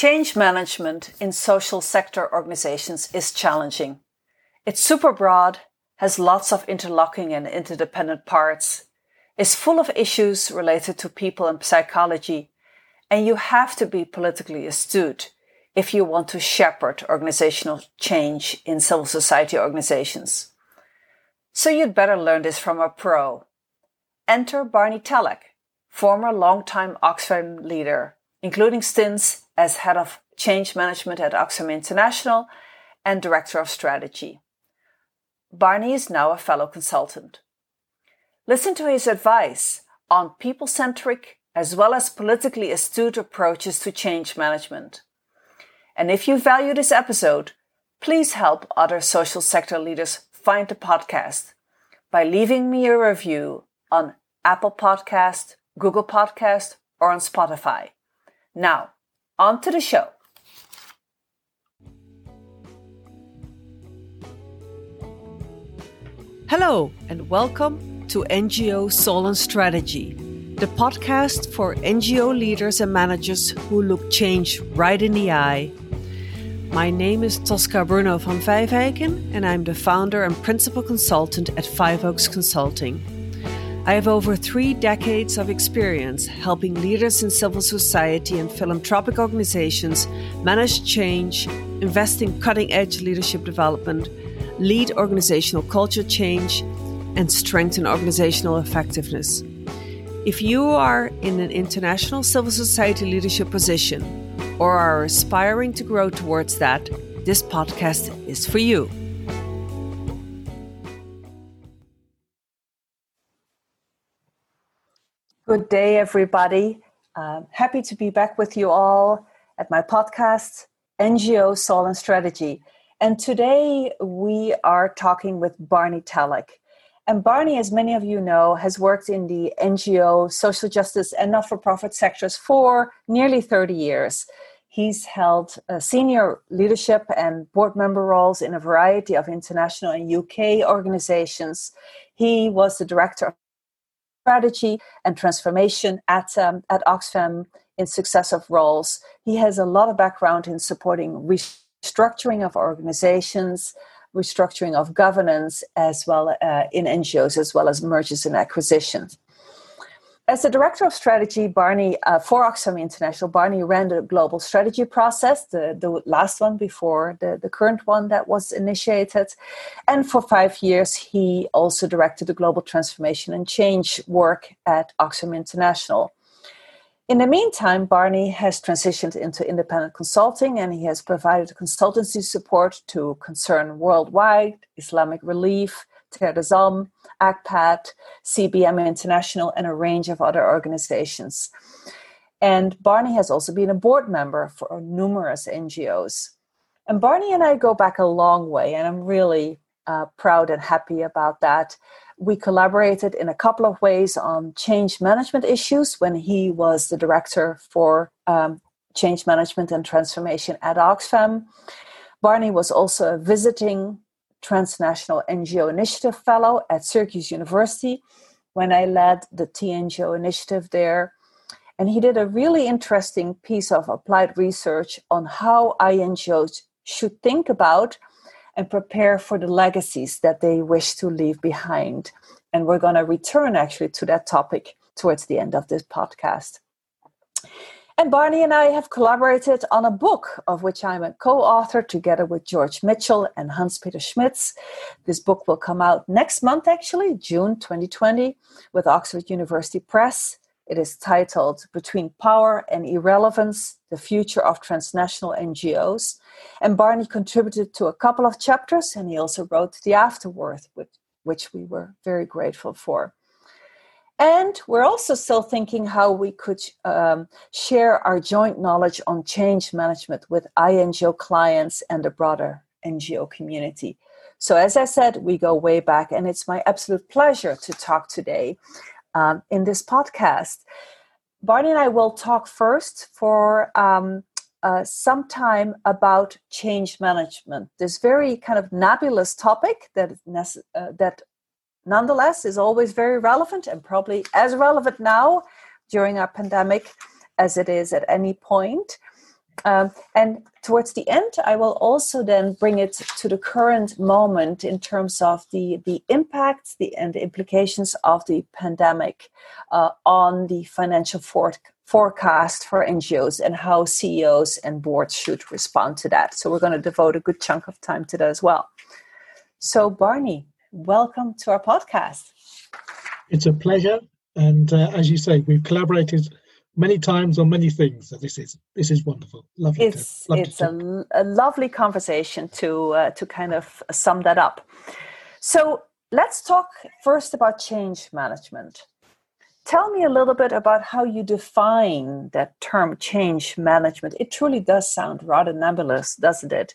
Change management in social sector organizations is challenging. It's super broad, has lots of interlocking and interdependent parts, is full of issues related to people and psychology, and you have to be politically astute if you want to shepherd organizational change in civil society organizations. So you'd better learn this from a pro. Enter Barney Tallack, former longtime Oxfam leader, including stints as head of change management at Oxfam International and director of strategy. Barney is now a fellow consultant. Listen to his advice on people centric as well as politically astute approaches to change management. And if you value this episode, please help other social sector leaders find the podcast by leaving me a review on Apple Podcast, Google Podcast, or on Spotify. Now, on to the show. Hello, and welcome to NGO Soul and Strategy, the podcast for NGO leaders and managers who look change right in the eye. My name is Tosca Bruno van Vijfeijken, and I'm the founder and principal consultant at Five Oaks Consulting. I have over three decades of experience helping leaders in civil society and philanthropic organizations manage change, invest in cutting edge leadership development, lead organizational culture change, and strengthen organizational effectiveness. If you are in an international civil society leadership position or are aspiring to grow towards that, this podcast is for you. Good day, everybody. Uh, happy to be back with you all at my podcast, NGO Soul and Strategy. And today we are talking with Barney Tallack. And Barney, as many of you know, has worked in the NGO, social justice, and not for profit sectors for nearly 30 years. He's held uh, senior leadership and board member roles in a variety of international and UK organizations. He was the director strategy and transformation at, um, at Oxfam in successive roles. He has a lot of background in supporting restructuring of organizations, restructuring of governance, as well uh, in NGOs, as well as mergers and acquisitions. As the director of strategy, Barney uh, for Oxfam International, Barney ran the global strategy process, the, the last one before the, the current one that was initiated. And for five years, he also directed the global transformation and change work at Oxfam International. In the meantime, Barney has transitioned into independent consulting and he has provided consultancy support to Concern Worldwide, Islamic Relief, Terre des ECPAT, CBM International, and a range of other organizations. And Barney has also been a board member for numerous NGOs. And Barney and I go back a long way, and I'm really uh, proud and happy about that. We collaborated in a couple of ways on change management issues when he was the director for um, change management and transformation at Oxfam. Barney was also a visiting Transnational NGO Initiative Fellow at Syracuse University when I led the TNGO initiative there. And he did a really interesting piece of applied research on how INGOs should think about and prepare for the legacies that they wish to leave behind. And we're going to return actually to that topic towards the end of this podcast. And Barney and I have collaborated on a book of which I'm a co author together with George Mitchell and Hans Peter Schmitz. This book will come out next month, actually, June 2020, with Oxford University Press. It is titled Between Power and Irrelevance The Future of Transnational NGOs. And Barney contributed to a couple of chapters, and he also wrote the afterword, which we were very grateful for. And we're also still thinking how we could um, share our joint knowledge on change management with INGO clients and the broader NGO community. So, as I said, we go way back, and it's my absolute pleasure to talk today um, in this podcast. Barney and I will talk first for um, uh, some time about change management, this very kind of nebulous topic that, uh, that nonetheless is always very relevant and probably as relevant now during our pandemic as it is at any point. Um, and towards the end, I will also then bring it to the current moment in terms of the, the impacts the, and the implications of the pandemic uh, on the financial for- forecast for NGOs and how CEOs and boards should respond to that. So we're going to devote a good chunk of time to that as well. So, Barney, welcome to our podcast. It's a pleasure. And uh, as you say, we've collaborated many times on many things. So this is this is wonderful. Lovely. It's to, it's a, a, lovely conversation to uh, to kind of sum that up. So let's talk first about change management. Tell me a little bit about how you define that term change management. It truly does sound rather nebulous, doesn't it?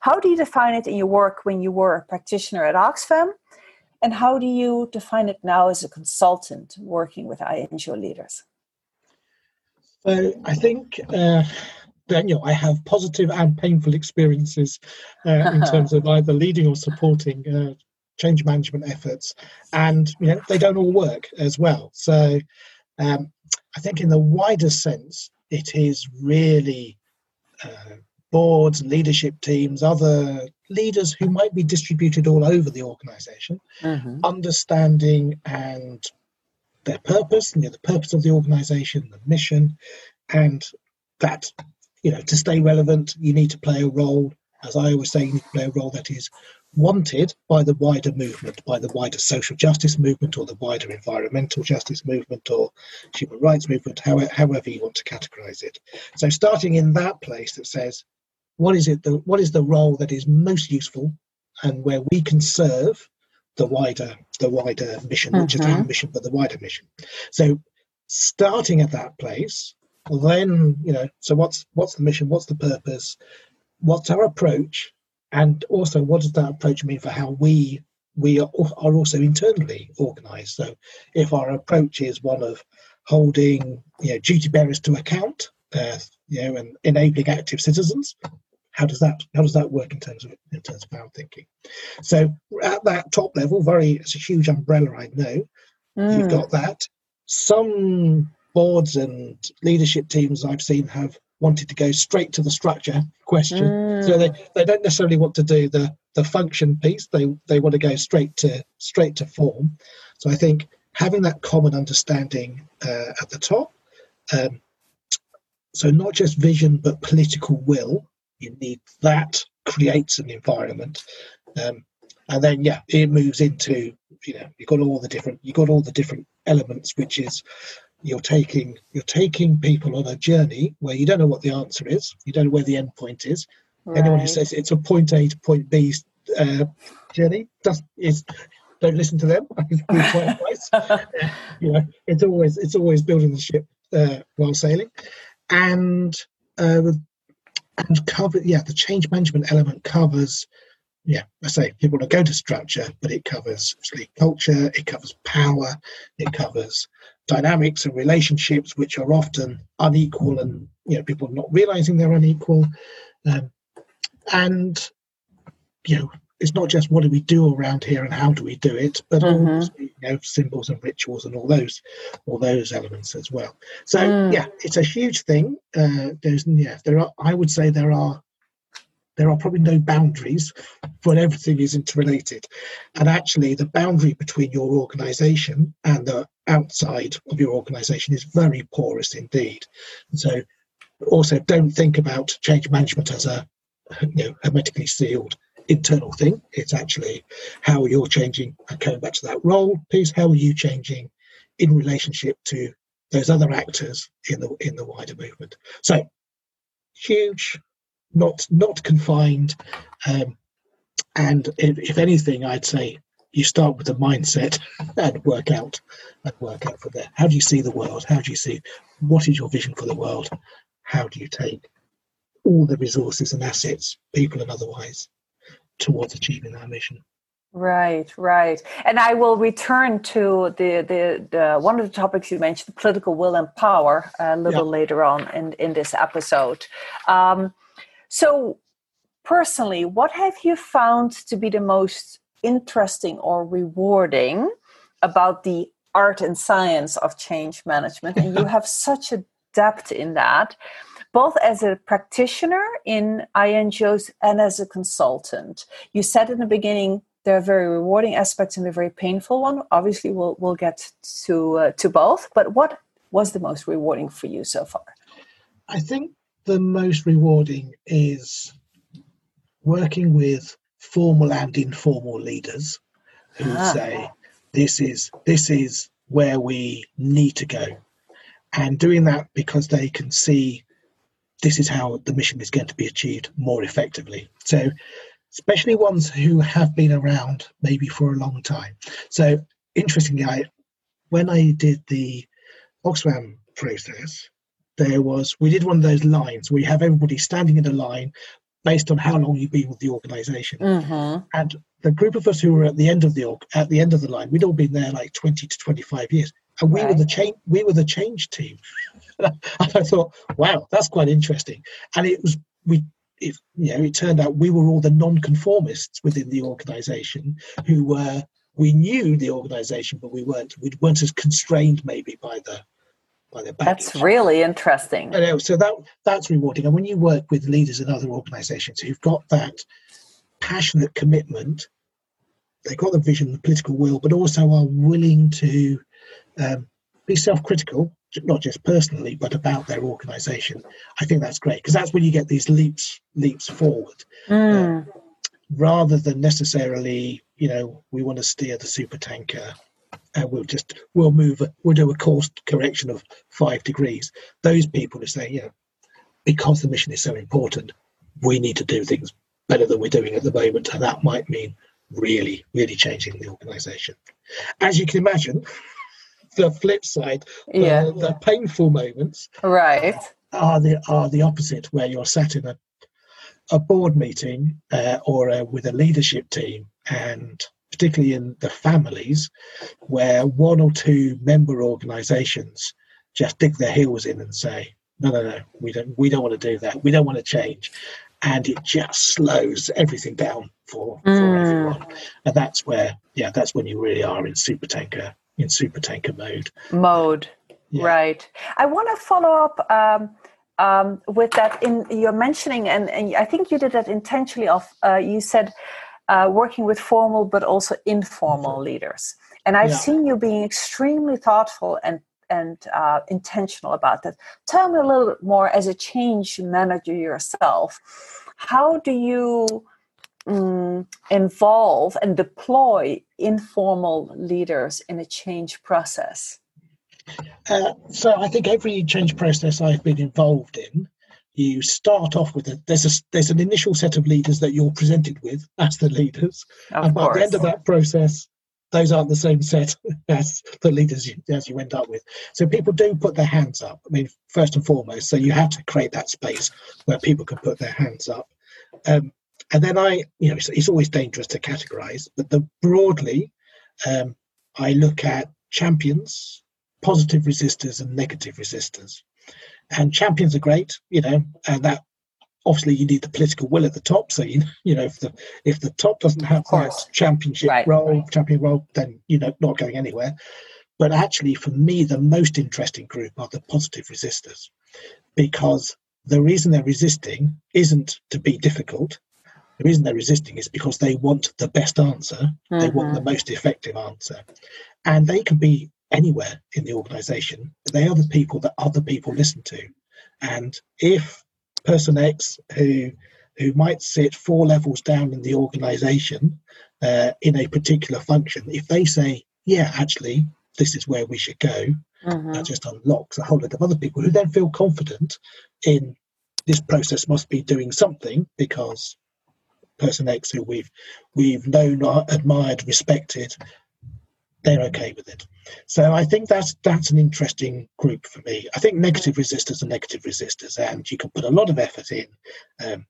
How do you define it in your work when you were a practitioner at Oxfam? And how do you define it now as a consultant working with INGO leaders? So I think uh, that you know I have positive and painful experiences uh, in terms of either leading or supporting uh, change management efforts, and you know they don't all work as well. So um, I think in the wider sense, it is really uh, boards, leadership teams, other leaders who might be distributed all over the organization, mm-hmm. understanding and their purpose, you know, the purpose of the organization, the mission, and that, you know, to stay relevant, you need to play a role. As I always say, you need to play a role that is wanted by the wider movement, by the wider social justice movement, or the wider environmental justice movement, or human rights movement, however, however you want to categorize it. So, starting in that place that says, what is it? The, what is the role that is most useful, and where we can serve the wider the wider mission, mm-hmm. not just our mm-hmm. mission, but the wider mission. So starting at that place, then you know, so what's what's the mission? What's the purpose? What's our approach? And also, what does that approach mean for how we we are, are also internally organised? So, if our approach is one of holding you know duty bearers to account, uh, you know, and enabling active citizens, how does that how does that work in terms of in terms of our thinking? So at that top level, very it's a huge umbrella. I know mm. you've got that. Some boards and leadership teams I've seen have wanted to go straight to the structure question. Mm. So they, they don't necessarily want to do the the function piece. They they want to go straight to straight to form. So I think having that common understanding uh, at the top. Um, so not just vision but political will you need that creates an environment um, and then yeah it moves into you know you've got all the different you've got all the different elements which is you're taking you're taking people on a journey where you don't know what the answer is you don't know where the end point is right. anyone who says it's a point a to point b uh, journey does is don't listen to them. You know it's always it's always building the ship uh, while sailing. And uh, and cover yeah the change management element covers yeah i say people to go to structure but it covers culture it covers power it covers dynamics and relationships which are often unequal and you know people not realizing they're unequal. Um, and you know it's not just what do we do around here and how do we do it, but mm-hmm. also you know symbols and rituals and all those all those elements as well. So mm. yeah, it's a huge thing. Uh, there's yeah, there are I would say there are there are probably no boundaries, when everything is interrelated. And actually, the boundary between your organization and the outside of your organization is very porous indeed. And so, also, don't think about change management as a you know hermetically sealed internal thing. It's actually how you're changing, and coming back to that role piece, how are you changing in relationship to those other actors in the in the wider movement. So huge, not not confined, um, and if, if anything, I'd say you start with the mindset and work out and work out from there. How do you see the world? How do you see what is your vision for the world? How do you take all the resources and assets, people and otherwise, towards achieving our mission. Right, right. And I will return to the, the, the one of the topics you mentioned, political will and power, a little yeah. later on in, in this episode. Um, so, personally, what have you found to be the most interesting or rewarding about the art and science of change management? And you have such a depth in that. Both as a practitioner in INGOs and as a consultant. You said in the beginning there are very rewarding aspects and a very painful one. Obviously, we'll we'll get to uh, to both. But what was the most rewarding for you so far? I think the most rewarding is working with formal and informal leaders who ah. say this is this is where we need to go and doing that because they can see this is how the mission is going to be achieved more effectively. So especially ones who have been around maybe for a long time. So interestingly i when i did the oxfam process there was we did one of those lines where you have everybody standing in a line based on how long you've been with the organization. Mm-hmm. and the group of us who were at the end of the at the end of the line we'd all been there like 20 to 25 years. And we right. were the change we were the change team and i thought wow that's quite interesting and it was we it, you know it turned out we were all the non-conformists within the organization who were we knew the organization but we weren't we weren't as constrained maybe by the by their baggage. That's really interesting. I know, so that that's rewarding. And when you work with leaders in other organisations who've got that passionate commitment, they've got the vision, the political will, but also are willing to um, be self-critical, not just personally, but about their organisation. I think that's great because that's when you get these leaps leaps forward, mm. uh, rather than necessarily, you know, we want to steer the super tanker and we'll just we'll move we'll do a course correction of five degrees those people are saying yeah because the mission is so important we need to do things better than we're doing at the moment and that might mean really really changing the organization as you can imagine the flip side yeah. the, the painful moments right are the are the opposite where you're sat in a a board meeting uh, or uh, with a leadership team and particularly in the families, where one or two member organisations just dig their heels in and say, "No, no, no, we don't, we don't want to do that. We don't want to change," and it just slows everything down for, mm. for everyone. And that's where, yeah, that's when you really are in super tanker in super tanker mode. Mode, yeah. right? I want to follow up. Um, um, with that, in your mentioning, and, and, I think you did that intentionally. Of uh, you said uh, working with formal but also informal leaders. And I've yeah. seen you being extremely thoughtful and and uh, intentional about that. Tell me a little bit more as a change manager yourself. How do you um, involve and deploy informal leaders in a change process? Uh, so I think every change process I've been involved in you start off with a there's a there's an initial set of leaders that you're presented with as the leaders. Of and by the end of that process those aren't the same set as the leaders you, as you end up with. So people do put their hands up i mean first and foremost so you have to create that space where people can put their hands up. Um, and then i you know it's, it's, always dangerous to categorize but the broadly um, i look at champions positive resistors and negative resistors and champions are great, you know, and that obviously you need the political will at the top. So you you know if the if the top doesn't have that championship right. role, champion role, then you know not going anywhere. But actually, for me, the most interesting group are the positive resistors, because the reason they're resisting isn't to be difficult. The reason they're resisting is because they want the best answer. Mm-hmm. They want the mm-hmm. most effective answer, and they can be anywhere in the organization. They are the people that other people listen to. And if person X, who who might sit four levels down in the organization uh, in a particular function, if they say, yeah, actually, this is where we should go, mm-hmm. that just unlocks a whole lot of other people who then feel confident in this process must be doing something because person X who we've we've known, admired, respected, they're okay with it. So I think that's that's an interesting group for me. I think negative resistors are negative resistors, and you can put a lot of effort in. Um,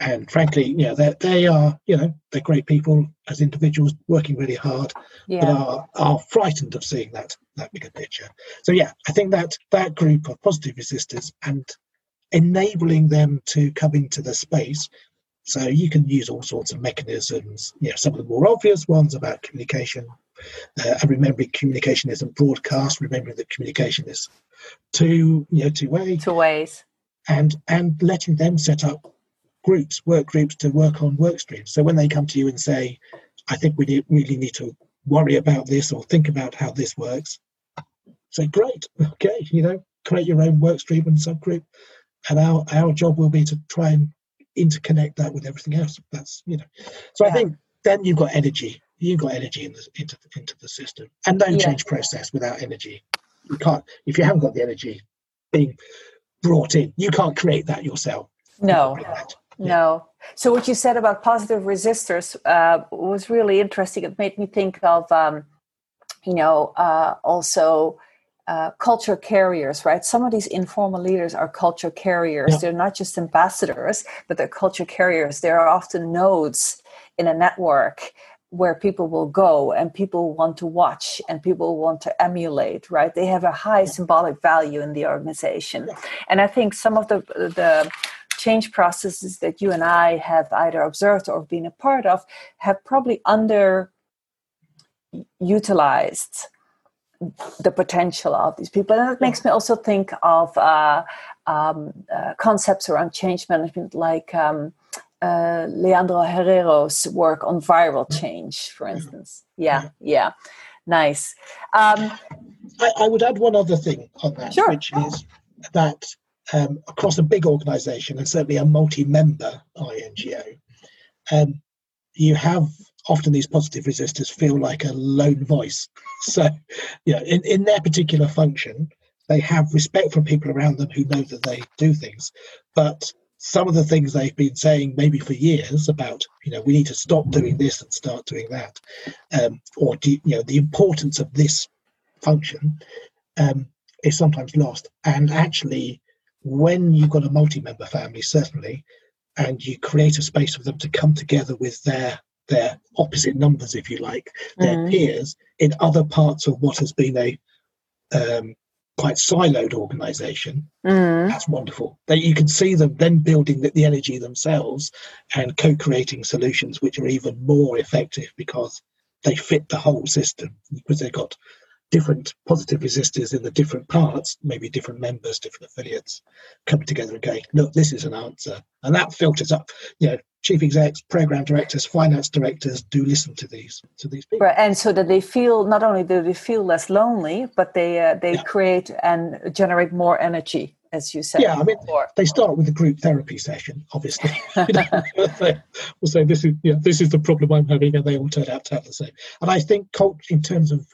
and frankly, you know, they they are you know they're great people as individuals working really hard, yeah. but are are frightened of seeing that that bigger picture. So yeah, I think that that group of positive resistors and enabling them to come into the space so you can use all sorts of mechanisms, you know, some of the more obvious ones about communication, uh, and remembering communication isn't broadcast, remembering that communication is two, you know, two way. Two ways. and and letting them set up groups, work groups to work on work streams. So when they come to you and say, I think we need, really need to worry about this or think about how this works, say, great, okay, you know, create your own work stream and subgroup. And our, our job will be to try and interconnect that with everything else. That's, you know, so yeah. I think then you've got energy. You've got energy in the, into, into the system and no yeah. change process without energy. You can't, if you haven't got the energy being brought in, you can't create that yourself. No. No. So what you said about positive resistors uh, was really interesting. It made me think of, um, you know, uh, also uh, culture carriers, right? Some of these informal leaders are culture carriers. Yeah. They're not just ambassadors, but they're culture carriers. They are often nodes in a network where people will go and people want to watch and people want to emulate right they have a high symbolic value in the organization and i think some of the the change processes that you and I have either observed or been a part of have probably under utilized the potential of these people. And that makes me also think of uh, um, uh, concepts around change management like um, uh, Leandro Herrero's work on viral change, for instance. Yeah, yeah. Nice. Um, I, I, would add one other thing on that, sure. which is that um, across a big organization and certainly a multi-member INGO, um, you have often these positive resistors feel like a lone voice. So, know, in, in their particular function, they have respect from people around them who know that they do things. But some of the things they've been saying maybe for years about, you know, we need to stop doing this and start doing that, um, or, do, you know, the importance of this function um, is sometimes lost. And actually, when you've got a multi-member family, certainly, and you create a space for them to come together with their their opposite numbers, if you like, their mm. peers in other parts of what has been a um, quite siloed organization. Mm. That's wonderful. That you can see them then building the, the energy themselves and co-creating solutions which are even more effective because they fit the whole system because they've got different positive resistors in the different parts, maybe different members, different affiliates, come together and go, look, this is an answer. And that filters up, you know, chief execs, program directors, finance directors do listen to these to these people. Right, and so that they feel not only do they feel less lonely, but they uh, they yeah. create and generate more energy, as you said. Yeah, I mean, before. they start with a group therapy session, obviously. we'll say, "This is yeah, this is the problem I'm having," and they all turn out to have the same. And I think, culture, in terms of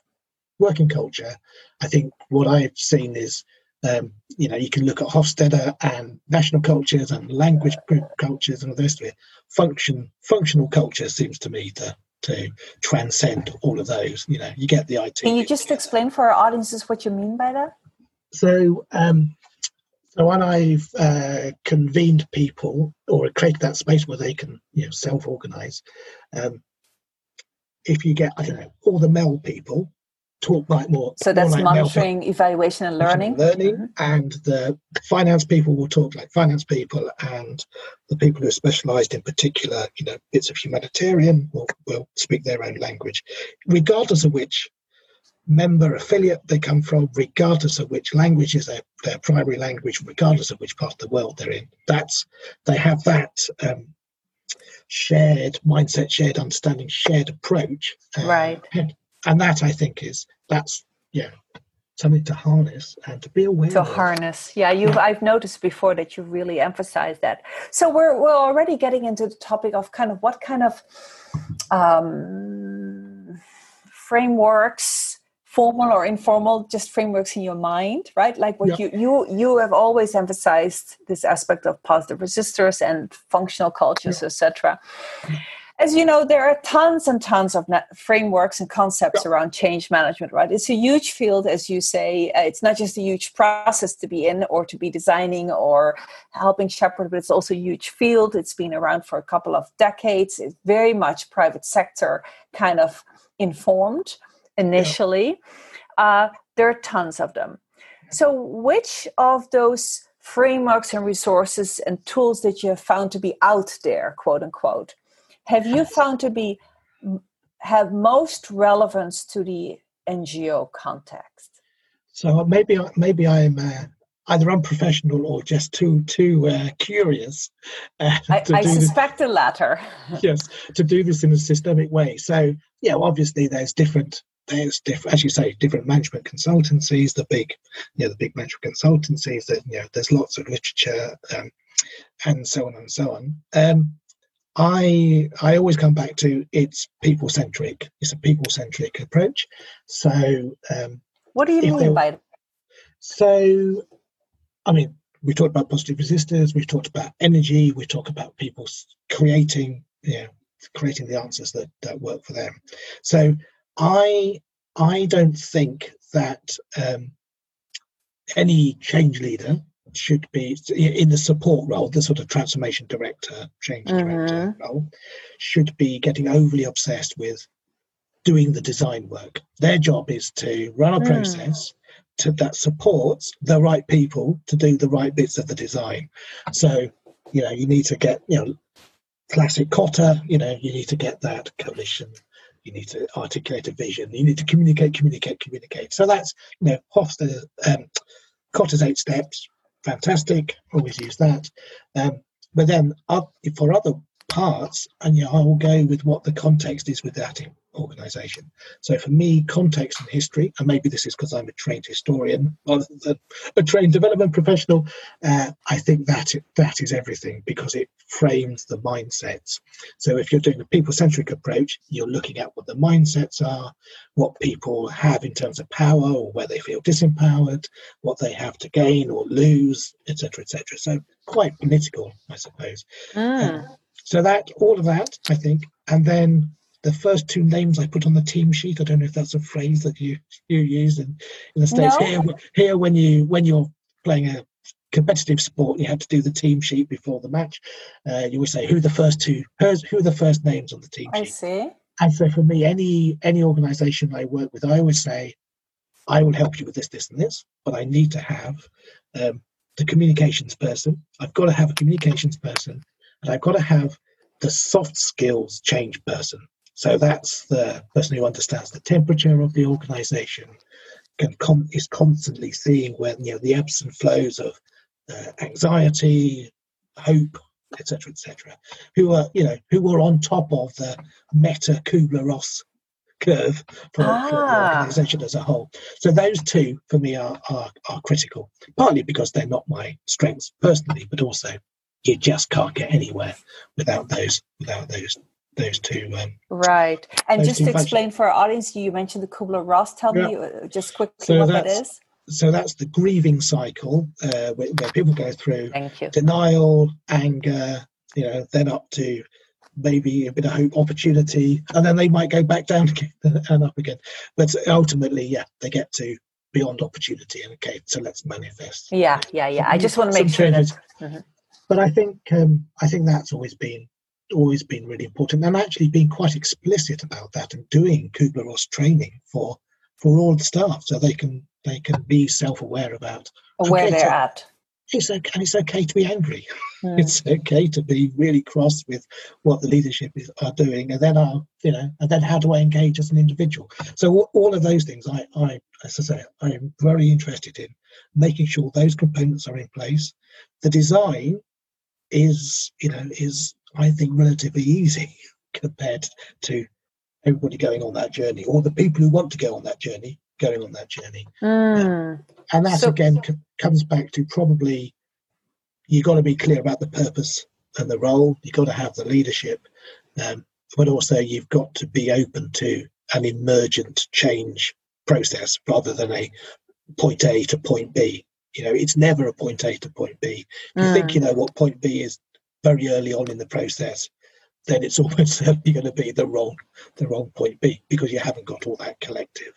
working culture, I think what I've seen is, um, you know, you can look at Hofstede and national cultures and language group cultures and all the rest of it. Function, functional culture seems to me to to transcend all of those. You know, you get the idea. Can you just together. explain for our audiences what you mean by that? So, um, so when I've uh, convened people or created that space where they can, you know, self-organize, um, if you get, I don't know, all the MEL people, talk like more. So that's more like monitoring, evaluation, and learning. Learning, mm-hmm. and the finance people will talk like finance people, and the people who are specialised in particular, you know, bits of humanitarian will, will speak their own language, regardless of which member affiliate they come from, regardless of which language is their, their primary language, regardless of which part of the world they're in. That's they have that. Um, shared mindset shared understanding shared approach uh, right and that I think is that's yeah something to harness and to be aware of to of. harness yeah you yeah. i've noticed before that you really emphasize that so we're we're already getting into the topic of kind of what kind of um, frameworks formal or informal just frameworks in your mind right like what you you you have always emphasized this aspect of positive resistors and functional cultures yeah. etc as you know, there are tons and tons of frameworks and concepts around change management, right? It's a huge field, as you say. Uh, it's not just a huge process to be in or to be designing or helping shepherd, but it's also a huge field. It's been around for a couple of decades. It's very much private sector kind of informed initially. Yeah. Uh, there are tons of them. So, which of those frameworks and resources and tools that you have found to be out there, quote unquote, have you found to be have most relevance to the NGO context? So maybe maybe I'm uh, either unprofessional or just too too uh, curious. Uh, I, I suspect this. the latter. yes, to do this in a systemic way. So yeah, well, obviously there's different there's different, as you say, different management consultancies. The big, you know, the big management consultancies. That you know, there's lots of literature, um, and so on and so on. Um, I I always come back to it's people centric. It's a people centric approach. So, um, what do you mean by? So, I mean, we talked about positive resistors. We've talked about energy. We talk about people creating, you know, creating the answers that that work for them. So, I I don't think that um, any change leader should be in the support role, the sort of transformation director, change mm-hmm. director role, should be getting overly obsessed with doing the design work. Their job is to run a mm. process to, that supports the right people to do the right bits of the design. So, you know, you need to get, you know, classic Kotter, you know, you need to get that coalition you need to articulate a vision you need to communicate communicate communicate so that's you know Hofstede, um, Kotter's eight steps fantastic. Always use that. Um, but then for other parts, and you know, I will go with what the context is with that organization. So for me, context and history, and maybe this is because I'm a trained historian rather than a trained development professional, uh, I think that that is everything because it frames the mindsets. So if you're doing a people-centric approach, you're looking at what the mindsets are, what people have in terms of power or where they feel disempowered, what they have to gain or lose, etc., etc. So quite political, I suppose. Mm. so that all of that, I think, and then the first two names I put on the team sheet. I don't know if that's a phrase that you you use in, in the states. No. Here, here when you when you're playing a competitive sport, you have to do the team sheet before the match. Uh, you would say who the first two, who are the first names on the team sheet. I see. And so for me, any any organisation I work with, I always say, I will help you with this, this, and this, but I need to have um, the communications person. I've got to have a communications person, and I've got to have the soft skills change person. So that's the person who understands the temperature of the organization, can com- is constantly seeing when you know the ebbs and flows of uh, anxiety, hope, etc., etc. Who are you know who are on top of the meta Kubler Ross curve for, ah. for, the ah. organization as a whole. So those two for me are, are are critical, partly because they're not my strengths personally, but also you just can't get anywhere without those without those those two. Um, right. And just to explain for our audience, you mentioned the Kubler Ross. Tell yeah. me uh, just quickly so what that is. So that's the grieving cycle uh, where, where, people go through denial, anger, you know, then up to maybe a bit of hope, opportunity, and then they might go back down again and up again. But ultimately, yeah, they get to beyond opportunity. And okay, so let's manifest. Yeah, yeah, yeah. I just want to make sure that. Mm-hmm. But I think um, I think that's always been always been really important and actually being quite explicit about that and doing Kubler Ross training for for all the staff so they can they can be self-aware about where okay, they're at. It's okay, it's okay to be angry. Mm. It's okay to be really cross with what the leadership is, are doing, and then I, you know, and then how do I engage as an individual? So all of those things, I, I, as I say, I am very interested in making sure those components are in place. The design is, you know, is I think, relatively easy compared to everybody going on that journey or the people who want to go on that journey going on that journey. Mm. and that so, again c- comes back to probably you've got to be clear about the purpose and the role, you've got to have the leadership, um, but also you've got to be open to an emergent change process rather than a point A to point B. You know, it's never a point A to point B. You mm. think you know what point B is, very early on in the process, then it's almost certainly going to be the wrong the wrong point B because you haven't got all that collective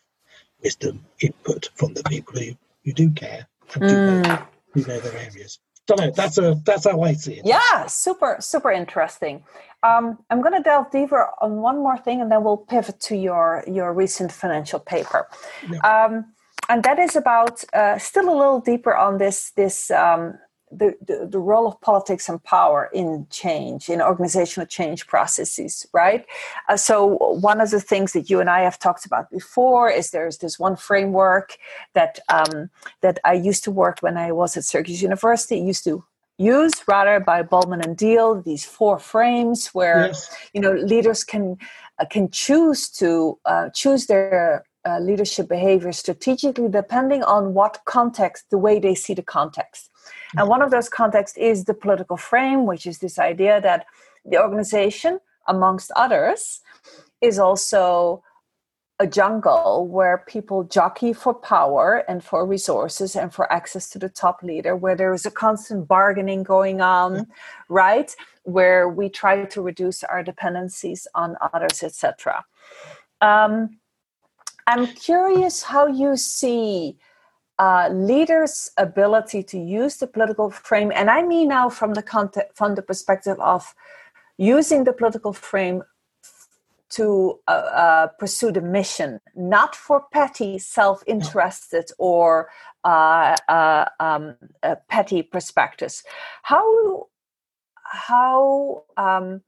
wisdom input from the people who, who do care and mm. do know, mm. who know their areas. Don't know. That's a that's how I see it. Yeah, super super interesting. Um, I'm going to delve deeper on one more thing, and then we'll pivot to your your recent financial paper. Yeah. Um, and that is about uh, still a little deeper on this this um, the, the, the role of politics and power in change, in organizational change processes, right? Uh, so, one of the things that you and I have talked about before is there's this one framework that um, that I used to work when I was at Syracuse University. Used to use rather by Bolman and Deal these four frames where yes. you know leaders can uh, can choose to uh, choose their uh, leadership behavior strategically depending on what context the way they see the context mm-hmm. and one of those contexts is the political frame which is this idea that the organization amongst others is also a jungle where people jockey for power and for resources and for access to the top leader, where there is a constant bargaining going on, right? Where we try to reduce our dependencies on others, etc. Um, I'm curious how you see uh, leaders' ability to use the political frame, and I mean now from the context, from the perspective of using the political frame to uh, uh, pursue the mission, not for petty, self-interested or uh, uh um, petty perspectives. How how um,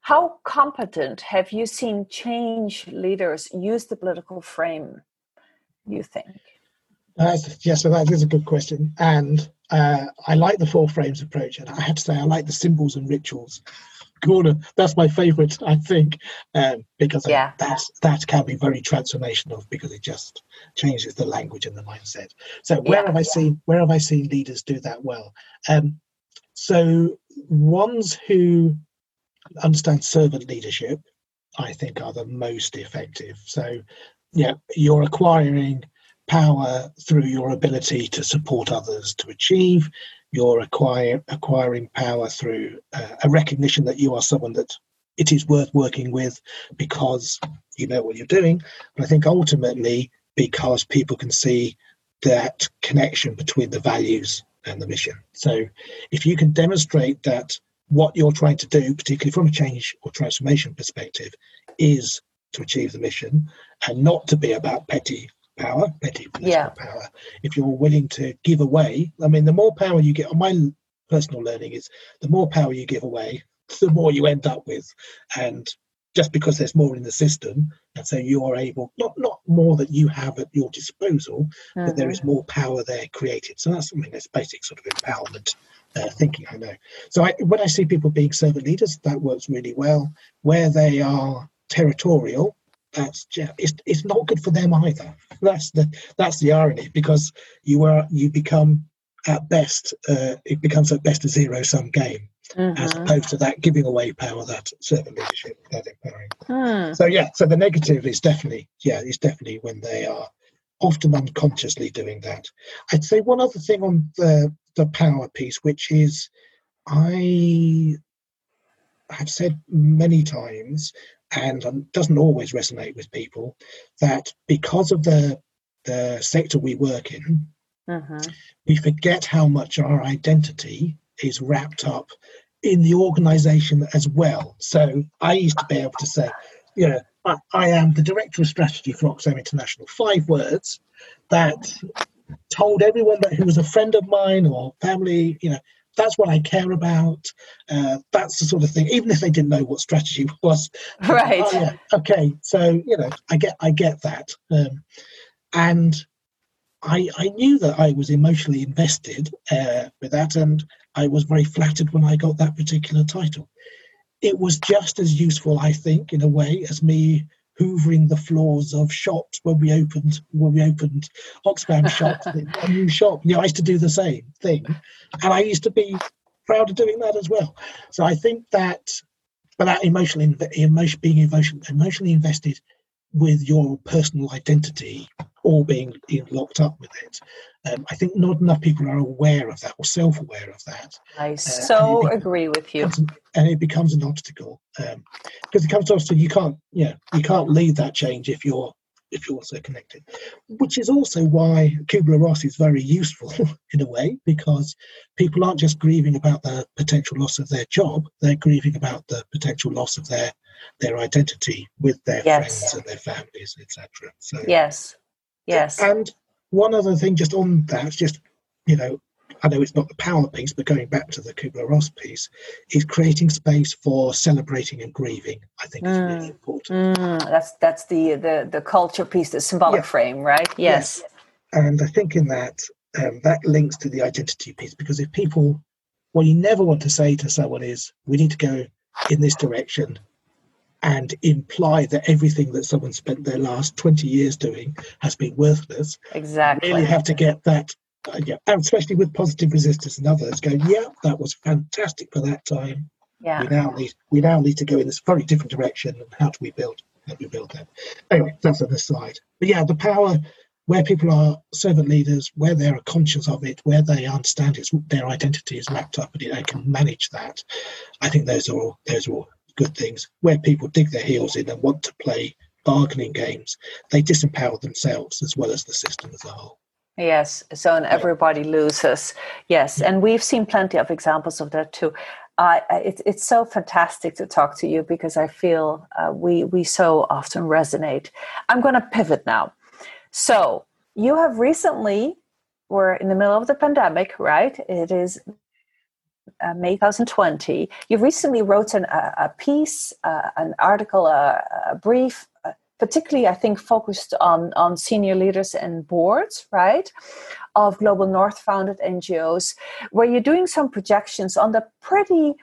how competent have you seen change leaders use the political frame? You think? yes, so that is a good question, and uh, I like the four frames approach, and I have to say I like the symbols and rituals corner. That's my favourite, I think, um, because yeah. that that can be very transformational because it just changes the language and the mindset. So where yeah, have I yeah. seen where have I seen leaders do that well? Um, so ones who understand servant leadership, I think, are the most effective. So yeah, you're acquiring power through your ability to support others to achieve you're acquire, acquiring power through uh, a recognition that you are someone that it is worth working with because you know what you're doing. But I think ultimately, because people can see that connection between the values and the mission. So if you can demonstrate that what you're trying to do, particularly from a change or transformation perspective, is to achieve the mission and not to be about petty power, petty yeah. power. If you're willing to give away, I mean, the more power you get, my personal learning is the more power you give away, the more you end up with. And just because there's more in the system, and so you are able, not not more that you have at your disposal, mm-hmm. but there is mm-hmm. more power there created. So that's something that's basic sort of empowerment uh, thinking, I know. So I, when I see people being servant leaders, that works really well. Where they are territorial, that's just, it's, it's not good for them either. That's the that's the irony because you are you become at best uh, it becomes at best a zero sum game mm-hmm. as opposed to that giving away power that servant leadership that empowering. Hmm. So yeah, so the negative is definitely yeah it's definitely when they are often unconsciously doing that. I'd say one other thing on the the power piece, which is I have said many times and doesn't always resonate with people that because of the the sector we work in, mm-hmm. we forget how much our identity is wrapped up in the organization as well. So I used to be able to say, you know, I, I am the director of strategy for Oxfam International. Five words that told everyone that who was a friend of mine or family, you know, that's what I care about. Uh, that's the sort of thing. Even if they didn't know what strategy was, right? Oh, yeah, okay, so you know, I get, I get that, um, and I, I knew that I was emotionally invested uh, with that, and I was very flattered when I got that particular title. It was just as useful, I think, in a way, as me hoovering the floors of shops when we opened when we opened Oxfam shops, a new shop. You know, I used to do the same thing, and I used to be proud of doing that as well. So I think that, but that emotionally, emotion, being emotion, emotionally invested with your personal identity or being, being locked up with it. Um, I think not enough people are aware of that or self-aware of that. I uh, so becomes, agree with you. And it becomes an obstacle because um, it comes to. You can't, yeah, you can't lead that change if you're if you're also connected. Which is also why Kubler Ross is very useful in a way because people aren't just grieving about the potential loss of their job; they're grieving about the potential loss of their their identity with their yes. friends and their families, etc. So yes, yes. And one other thing, just on that, just you know, I know it's not the power piece, but going back to the Kubler Ross piece, is creating space for celebrating and grieving. I think is really mm. important. Mm, that's that's the, the the culture piece, the symbolic yeah. frame, right? Yes. yes. And I think in that um, that links to the identity piece because if people, what you never want to say to someone is, we need to go in this direction and imply that everything that someone spent their last 20 years doing has been worthless. Exactly. You really have to get that uh, yeah, and especially with positive resistors and others going, yeah, that was fantastic for that time. Yeah. We now need we now need to go in this very different direction. And how do we build? How do we build that? Anyway, that's an aside. But yeah, the power where people are servant leaders, where they are conscious of it, where they understand it's their identity is wrapped up and they can manage that. I think those are all those are all good things. Where people dig their heels in and want to play bargaining games, they disempower themselves as well as the system as a whole. Yes, so and everybody loses. Yes, and we've seen plenty of examples of that too. Uh, it, it's so fantastic to talk to you because I feel uh, we we so often resonate. I'm going to pivot now. So you have recently we're in the middle of the pandemic, right? It is uh, May 2020. You recently wrote an, a, a piece, uh, an article, a, a brief particularly I think focused on, on senior leaders and boards, right, of Global North founded NGOs, where you're doing some projections on the pretty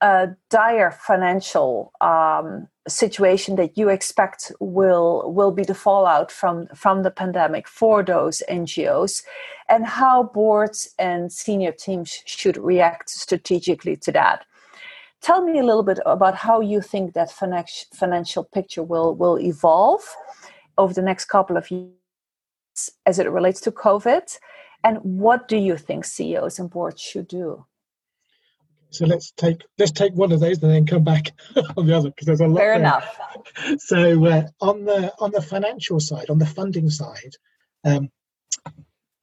uh, dire financial um, situation that you expect will will be the fallout from from the pandemic for those NGOs, and how boards and senior teams should react strategically to that. Tell me a little bit about how you think that financial picture will will evolve over the next couple of years as it relates to COVID, and what do you think CEOs and boards should do? So let's take let's take one of those and then come back on the other because there's a lot. Fair there. enough. So uh, on the on the financial side, on the funding side, um,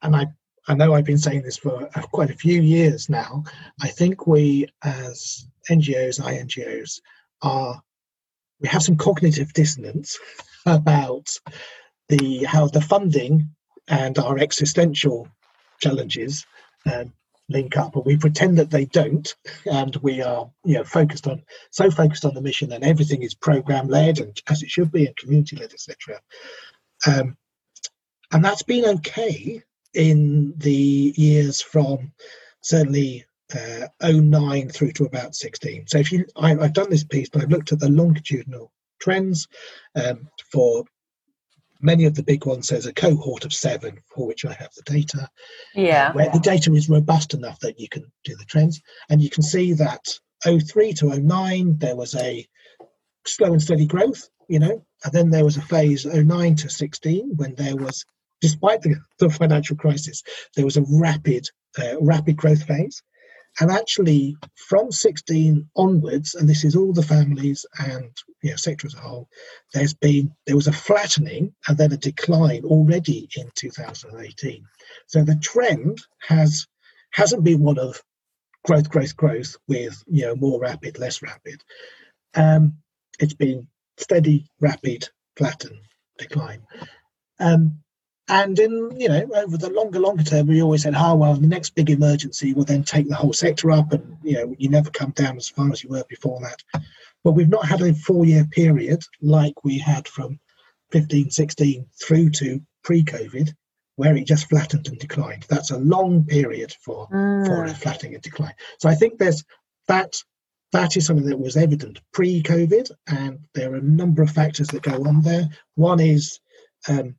and I I know I've been saying this for uh, quite a few years now. I think we as NGOs, INGOs, are we have some cognitive dissonance about the how the funding and our existential challenges um, link up, but we pretend that they don't, and we are you know focused on so focused on the mission, and everything is program led and as it should be, and community led, etc. Um, and that's been okay in the years from certainly uh, 09 through to about 16. So if you, I, have done this piece, but I've looked at the longitudinal trends um, for many of the big ones. There's a cohort of seven for which I have the data. Yeah. Uh, where the data is robust enough that you can do the trends. And you can see that 03 to 09, there was a slow and steady growth, you know, and then there was a phase 09 to 16 when there was, despite the, the financial crisis, there was a rapid, uh, rapid growth phase. And actually, from 16 onwards, and this is all the families and you know, sector as a whole, there's been there was a flattening and then a decline already in 2018. So the trend has hasn't been one of growth, growth, growth with you know more rapid, less rapid. Um, it's been steady, rapid, flatten, decline. Um, and in you know over the longer longer term, we always said, "Oh well, the next big emergency will then take the whole sector up, and you know you never come down as far as you were before that." But we've not had a four-year period like we had from 15, 16 through to pre-COVID, where it just flattened and declined. That's a long period for mm. for a flattening and decline. So I think there's that that is something that was evident pre-COVID, and there are a number of factors that go on there. One is um,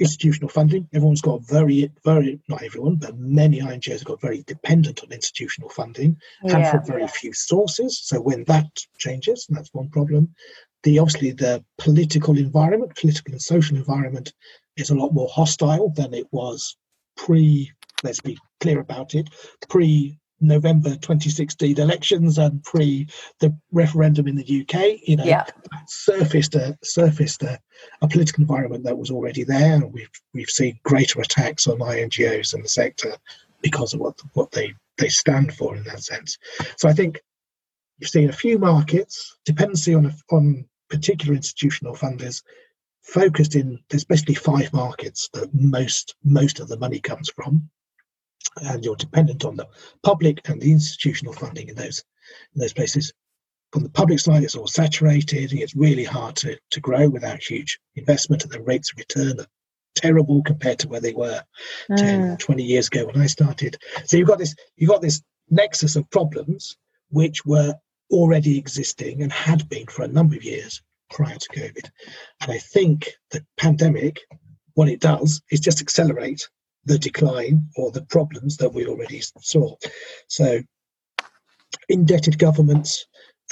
institutional funding. Everyone's got very, very, not everyone, but many INGOs have got very dependent on institutional funding yeah. and from very few sources. So when that changes, and that's one problem, the obviously the political environment, political and social environment is a lot more hostile than it was pre, let's be clear about it, pre November 2016 elections and pre the referendum in the UK, you know, yeah. surfaced a surfaced a, a, political environment that was already there. We've we've seen greater attacks on INGOs and the sector because of what what they they stand for in that sense. So I think you've seen a few markets, dependency on on particular institutional funders, focused in especially five markets that most most of the money comes from and you're dependent on the public and the institutional funding in those in those places. From the public side, it's all saturated. It's really hard to, to grow without huge investment, and the rates of return are terrible compared to where they were mm. 10, 20 years ago when I started. So you've got this you've got this nexus of problems which were already existing and had been for a number of years prior to COVID. And I think the pandemic, what it does is just accelerate the decline or the problems that we already saw. So indebted governments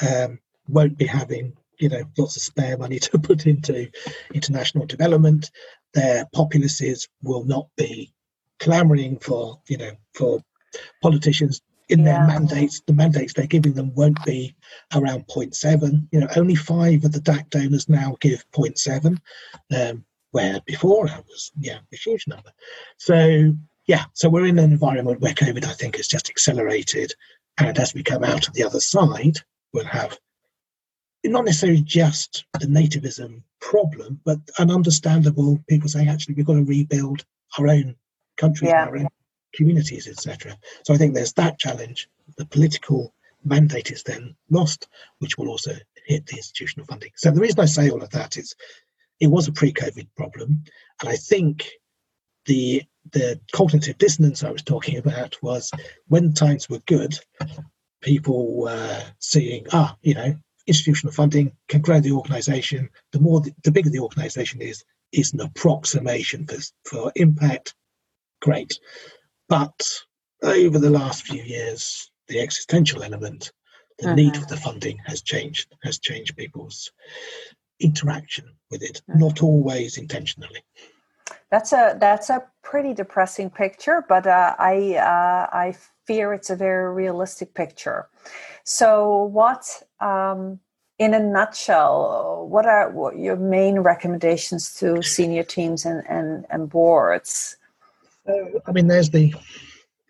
um, won't be having you know lots of spare money to put into international development. Their populaces will not be clamoring for you know for politicians in yeah. their mandates. The mandates they're giving them won't be around 0.7. You know, only five of the DAC donors now give 0.7, um, where before it was yeah a huge number. So yeah, so we're in an environment where COVID, I think, has just accelerated and as we come out of the other side, we'll have not necessarily just the nativism problem, but an understandable people saying, actually, we've got to rebuild our own countries, yeah. our own communities, etc. So I think there's that challenge. The political mandate is then lost, which will also hit the institutional funding. So the reason I say all of that is it was a pre-COVID problem, and I think the the cognitive dissonance I was talking about was when times were good, people were seeing, ah, you know, institutional funding can grow the organization. The more, the, the bigger the organization is, is an approximation for, for impact. Great. But over the last few years, the existential element, the uh-huh. need for the funding has changed, has changed people's interaction with it, uh-huh. not always intentionally. That's a that's a pretty depressing picture, but uh, I uh, I fear it's a very realistic picture. So, what, um, in a nutshell, what are what your main recommendations to senior teams and and, and boards? Uh, I mean, there's the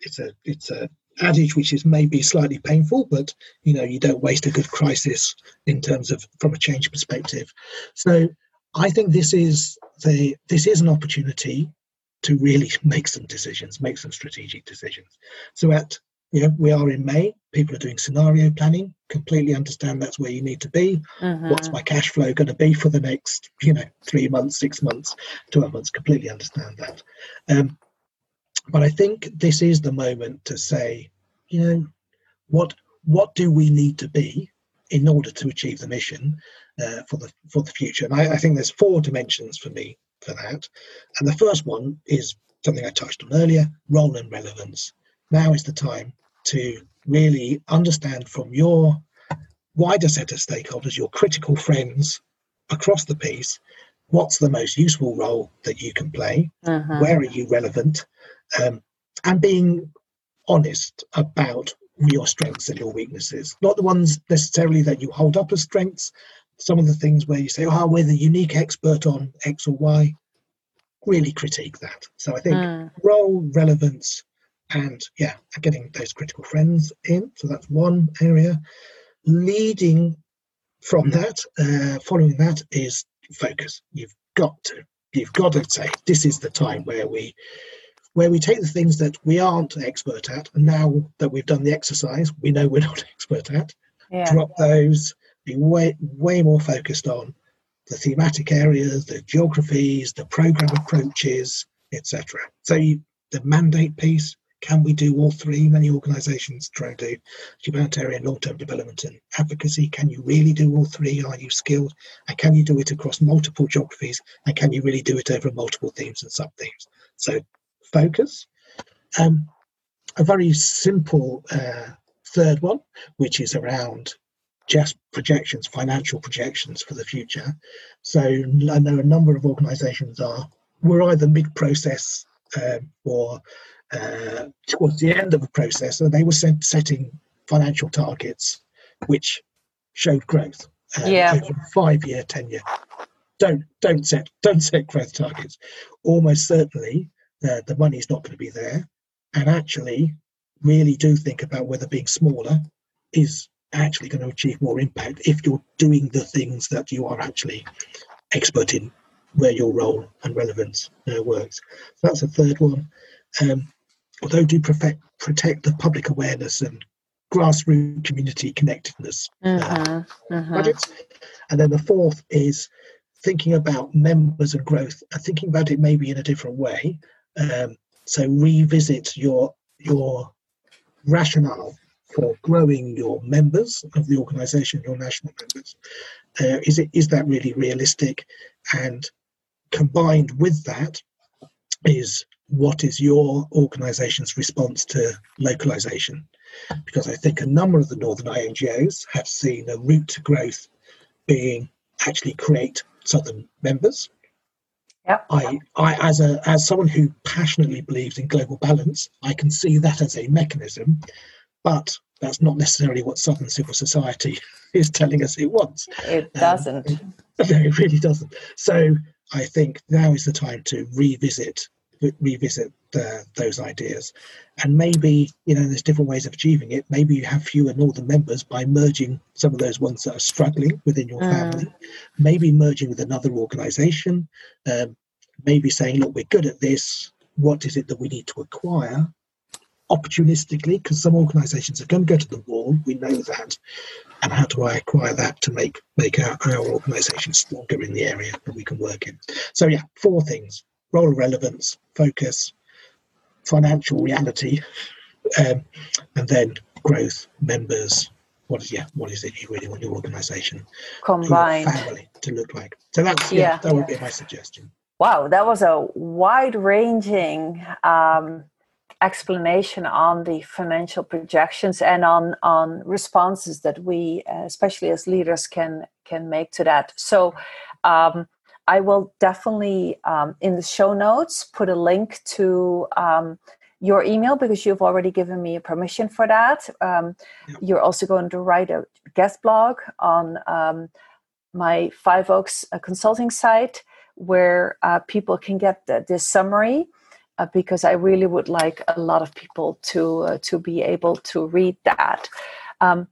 it's a it's a adage which is maybe slightly painful, but you know you don't waste a good crisis in terms of from a change perspective. So I think this is the this is an opportunity to really make some decisions, make some strategic decisions. So at you know, we are in May. People are doing scenario planning. Completely understand that's where you need to be. Uh-huh. What's my cash flow going to be for the next, you know, three months, six months, twelve months? Completely understand that. Um, but I think this is the moment to say, you know, what what do we need to be in order to achieve the mission uh, for the for the future? And I, I think there's four dimensions for me for that. And the first one is something I touched on earlier: role and relevance. Now is the time to really understand from your wider set of stakeholders, your critical friends across the piece, what's the most useful role that you can play, uh-huh. where are you relevant, um, and being honest about your strengths and your weaknesses, not the ones necessarily that you hold up as strengths. Some of the things where you say, "Oh, we're the unique expert on X or Y," really critique that. So I think mm. role relevance and yeah, getting those critical friends in. So that's one area. Leading from that, uh, following that is focus. You've got to, you've got to say this is the time where we, where we take the things that we aren't expert at, and now that we've done the exercise, we know we're not expert at. Yeah. Drop those. Be way way more focused on the thematic areas, the geographies, the program approaches, etc. So you, the mandate piece, can we do all three? Many organisations try to do humanitarian long-term development and advocacy. Can you really do all three? Are you skilled? And can you do it across multiple geographies? And can you really do it over multiple themes and sub-themes? So focus. Um, a very simple uh, third one, which is around just projections, financial projections for the future. So I know a number of organisations are we're either mid-process um, or uh, towards the end of the process, and they were set, setting financial targets which showed growth um, yeah. five year, ten year. Don't don't set don't set growth targets. Almost certainly, uh, the money's not going to be there, and actually, really do think about whether being smaller is actually going to achieve more impact if you're doing the things that you are actually expert in where your role and relevance uh, works. So that's the third one. Um, although do protect, protect the public awareness and grassroots community connectedness uh, mm-hmm. budgets. And then the fourth is thinking about members and growth, uh, thinking about it maybe in a different way. Um, so revisit your your rationale for growing your members of the organisation, your national members. Uh, is it is that really realistic? And combined with that is what is your organisation's response to localisation? Because I think a number of the northern INGOs have seen a route to growth being actually create southern members. Yep. I, I, as a as someone who passionately believes in global balance, I can see that as a mechanism, but that's not necessarily what Southern civil society is telling us it wants. It um, doesn't. Um, no, it really doesn't. So I think now is the time to revisit revisit the, those ideas. And maybe, you know, there's different ways of achieving it. Maybe you have fewer northern members by merging some of those ones that are struggling within your mm. family, maybe merging with another organization, um, maybe saying, look, we're good at this. What is it that we need to acquire? opportunistically because some organizations are going to go to the wall we know that and how do i acquire that to make make our, our organization stronger in the area that we can work in so yeah four things role relevance, focus, financial reality, um, and then growth, members. What is yeah? What is it you really want your organisation, combined family to look like? So that's yeah, yeah that would be my suggestion. Wow, that was a wide-ranging um, explanation on the financial projections and on on responses that we, uh, especially as leaders, can can make to that. So. Um, I will definitely um, in the show notes put a link to um, your email because you've already given me permission for that. Um, yeah. You're also going to write a guest blog on um, my Five Oaks uh, consulting site where uh, people can get the, this summary. Uh, because I really would like a lot of people to uh, to be able to read that. Um,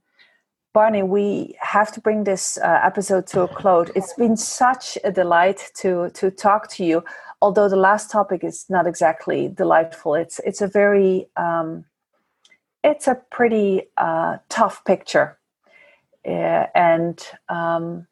Barney, we have to bring this uh, episode to a close. It's been such a delight to to talk to you. Although the last topic is not exactly delightful, it's it's a very um, it's a pretty uh, tough picture, uh, and um,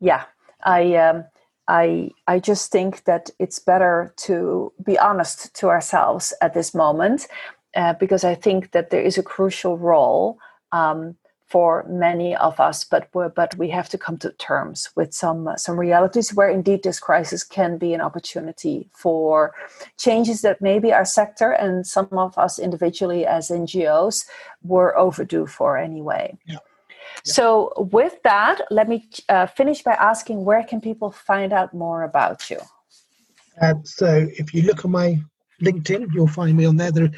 yeah, I um, I I just think that it's better to be honest to ourselves at this moment, uh, because I think that there is a crucial role um, for many of us, but but we have to come to terms with some uh, some realities where indeed this crisis can be an opportunity for changes that maybe our sector and some of us individually as NGOs were overdue for anyway. Yeah. Yeah. So, with that, let me uh, finish by asking where can people find out more about you? Uh, so, if you look on my LinkedIn, you'll find me on there. There,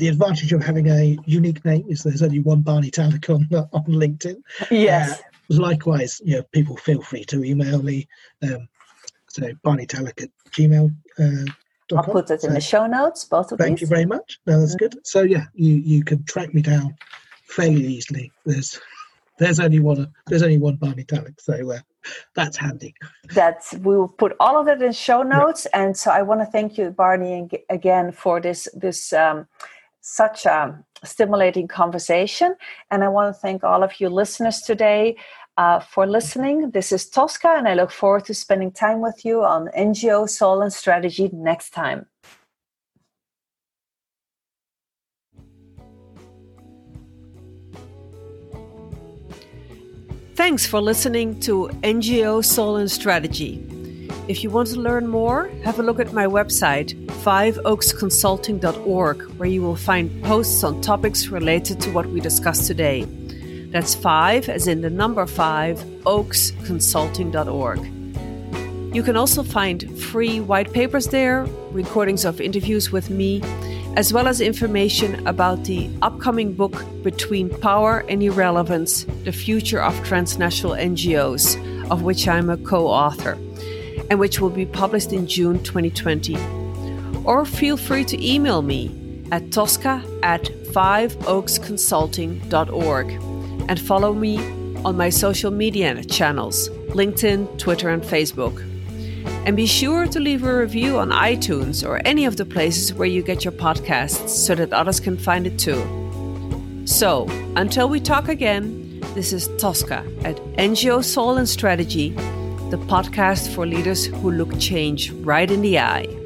the advantage of having a unique name is there's only one Barney Tallack on on LinkedIn. Yes. Uh, likewise, you know, people feel free to email me. Um, so Barney Tallack at gmail. Uh, I'll put it so, in the show notes, both of these. thank these. you very much. No, that's mm-hmm. good. So yeah, you you can track me down fairly easily. There's there's only one there's only one Barney Tallack, so uh, that's handy. That's we will put all of it in show notes, and so I want to thank you, Barney, again for this this. Um, such a stimulating conversation. And I want to thank all of you listeners today uh, for listening. This is Tosca, and I look forward to spending time with you on NGO Soul and Strategy next time. Thanks for listening to NGO Soul and Strategy. If you want to learn more, have a look at my website, fiveoaksconsulting.org, where you will find posts on topics related to what we discussed today. That's five, as in the number five, oaksconsulting.org. You can also find free white papers there, recordings of interviews with me, as well as information about the upcoming book Between Power and Irrelevance The Future of Transnational NGOs, of which I'm a co author and which will be published in June 2020. Or feel free to email me at tosca at fiveoaksconsulting.org and follow me on my social media channels LinkedIn, Twitter, and Facebook. And be sure to leave a review on iTunes or any of the places where you get your podcasts so that others can find it too. So, until we talk again, this is Tosca at NGO Soul and Strategy the podcast for leaders who look change right in the eye.